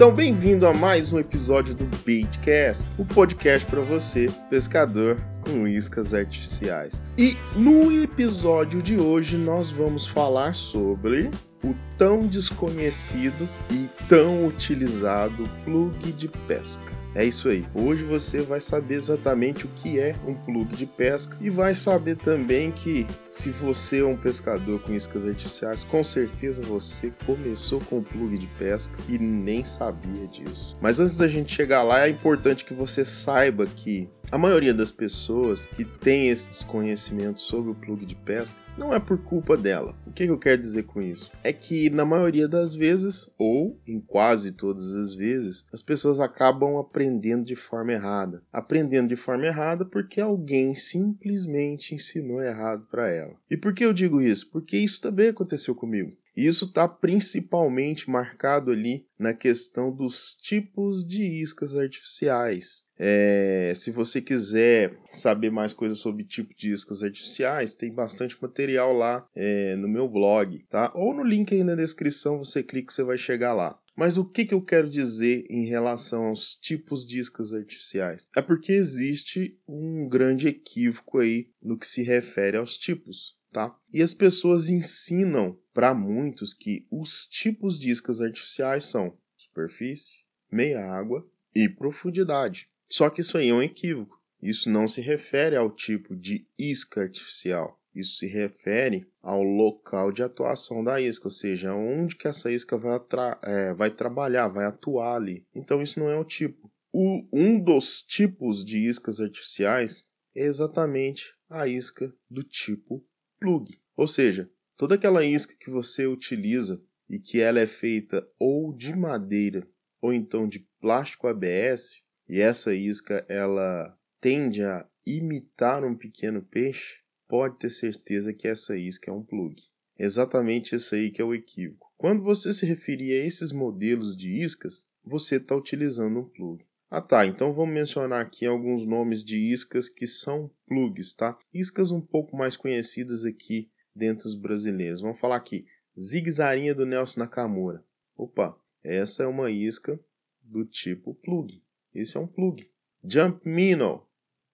Então, bem-vindo a mais um episódio do Baitcast, o podcast para você, pescador com iscas artificiais. E no episódio de hoje nós vamos falar sobre o tão desconhecido e tão utilizado plug de pesca. É isso aí. Hoje você vai saber exatamente o que é um plug de pesca e vai saber também que se você é um pescador com iscas artificiais, com certeza você começou com um plug de pesca e nem sabia disso. Mas antes da gente chegar lá, é importante que você saiba que a maioria das pessoas que tem esse desconhecimento sobre o plug de pesca não é por culpa dela. O que eu quero dizer com isso? É que na maioria das vezes, ou em quase todas as vezes, as pessoas acabam aprendendo de forma errada. Aprendendo de forma errada porque alguém simplesmente ensinou errado para ela. E por que eu digo isso? Porque isso também aconteceu comigo. Isso está principalmente marcado ali na questão dos tipos de iscas artificiais. É, se você quiser saber mais coisas sobre tipo de iscas artificiais, tem bastante material lá é, no meu blog, tá? Ou no link aí na descrição, você clica e você vai chegar lá. Mas o que, que eu quero dizer em relação aos tipos de iscas artificiais? É porque existe um grande equívoco aí no que se refere aos tipos, tá? E as pessoas ensinam para muitos que os tipos de iscas artificiais são superfície, meia água e profundidade. Só que isso aí é um equívoco. Isso não se refere ao tipo de isca artificial. Isso se refere ao local de atuação da isca, ou seja, onde que essa isca vai, é, vai trabalhar, vai atuar ali. Então isso não é o tipo. O, um dos tipos de iscas artificiais é exatamente a isca do tipo plug. Ou seja, toda aquela isca que você utiliza e que ela é feita ou de madeira ou então de plástico ABS, e essa isca ela tende a imitar um pequeno peixe, pode ter certeza que essa isca é um plug. Exatamente isso aí que é o equívoco. Quando você se referir a esses modelos de iscas, você está utilizando um plug. Ah tá, então vamos mencionar aqui alguns nomes de iscas que são plugs, tá? Iscas um pouco mais conhecidas aqui dentre os brasileiros. Vamos falar aqui, zigue-zarinha do Nelson Nakamura. Opa, essa é uma isca do tipo plug. Esse é um plug. Jump Minnow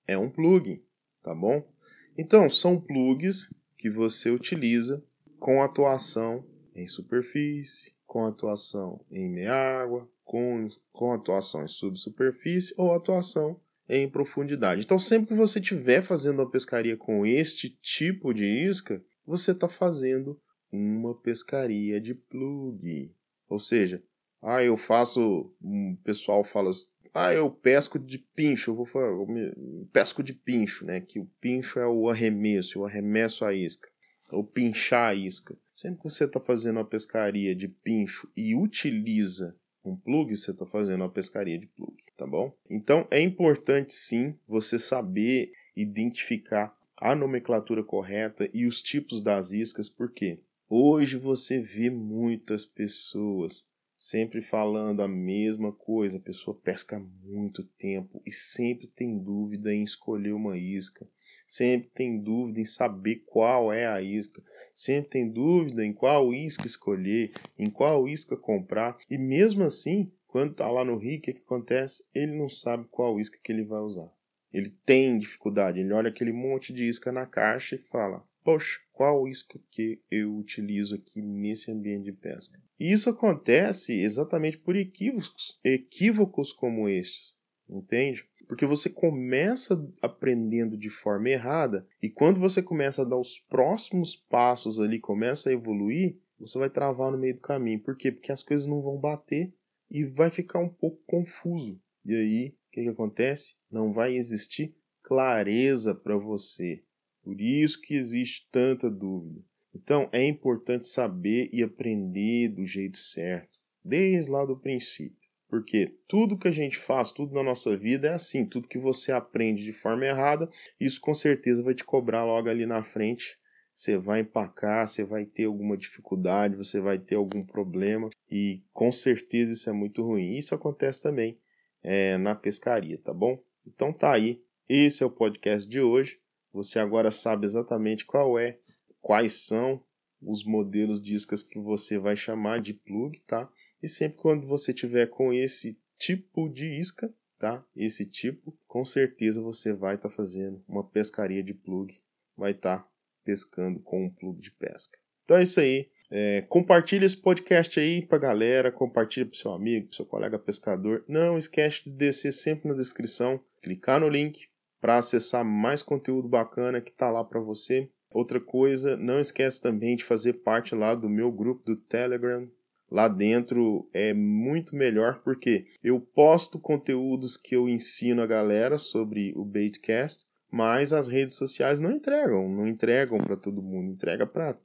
é um plug, tá bom? Então, são plugs que você utiliza com atuação em superfície, com atuação em meia água, com, com atuação em subsuperfície ou atuação em profundidade. Então, sempre que você estiver fazendo uma pescaria com este tipo de isca, você está fazendo uma pescaria de plug. Ou seja, ah, eu faço. O pessoal fala ah, eu pesco de pincho, eu vou falar, eu pesco de pincho, né? Que o pincho é o arremesso, o arremesso à isca, ou pinchar a isca. Sempre que você está fazendo uma pescaria de pincho e utiliza um plug, você está fazendo uma pescaria de plug, tá bom? Então é importante sim você saber identificar a nomenclatura correta e os tipos das iscas, porque hoje você vê muitas pessoas sempre falando a mesma coisa. A pessoa pesca muito tempo e sempre tem dúvida em escolher uma isca, sempre tem dúvida em saber qual é a isca, sempre tem dúvida em qual isca escolher, em qual isca comprar, e mesmo assim, quando está lá no rio, o que, que acontece? Ele não sabe qual isca que ele vai usar. Ele tem dificuldade, ele olha aquele monte de isca na caixa e fala: Poxa, qual isca que eu utilizo aqui nesse ambiente de pesca? E isso acontece exatamente por equívocos, equívocos como estes, entende? Porque você começa aprendendo de forma errada e quando você começa a dar os próximos passos ali, começa a evoluir, você vai travar no meio do caminho. Por quê? Porque as coisas não vão bater e vai ficar um pouco confuso. E aí, que, que acontece? Não vai existir clareza para você. Por isso que existe tanta dúvida. Então é importante saber e aprender do jeito certo, desde lá do princípio. Porque tudo que a gente faz, tudo na nossa vida é assim, tudo que você aprende de forma errada, isso com certeza vai te cobrar logo ali na frente. Você vai empacar, você vai ter alguma dificuldade, você vai ter algum problema e com certeza isso é muito ruim. Isso acontece também é, na pescaria, tá bom? Então tá aí. Esse é o podcast de hoje. Você agora sabe exatamente qual é, quais são os modelos de iscas que você vai chamar de plug, tá? E sempre quando você tiver com esse tipo de isca, tá? Esse tipo, com certeza você vai estar tá fazendo uma pescaria de plug, vai estar tá pescando com um plug de pesca. Então é isso aí. É, compartilha esse podcast aí pra galera, compartilha pro seu amigo, pro seu colega pescador. Não esquece de descer sempre na descrição, clicar no link para acessar mais conteúdo bacana que tá lá para você. Outra coisa, não esquece também de fazer parte lá do meu grupo do Telegram. Lá dentro é muito melhor porque eu posto conteúdos que eu ensino a galera sobre o Baitcast, mas as redes sociais não entregam, não entregam para todo mundo, entrega para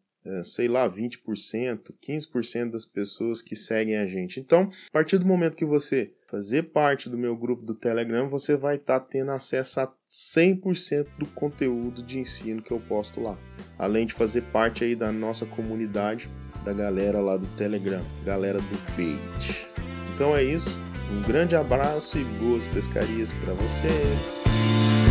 sei lá, 20%, 15% das pessoas que seguem a gente. Então, a partir do momento que você fazer parte do meu grupo do Telegram, você vai estar tá tendo acesso a 100% do conteúdo de ensino que eu posto lá. Além de fazer parte aí da nossa comunidade, da galera lá do Telegram, galera do Bait. Então é isso. Um grande abraço e boas pescarias para você.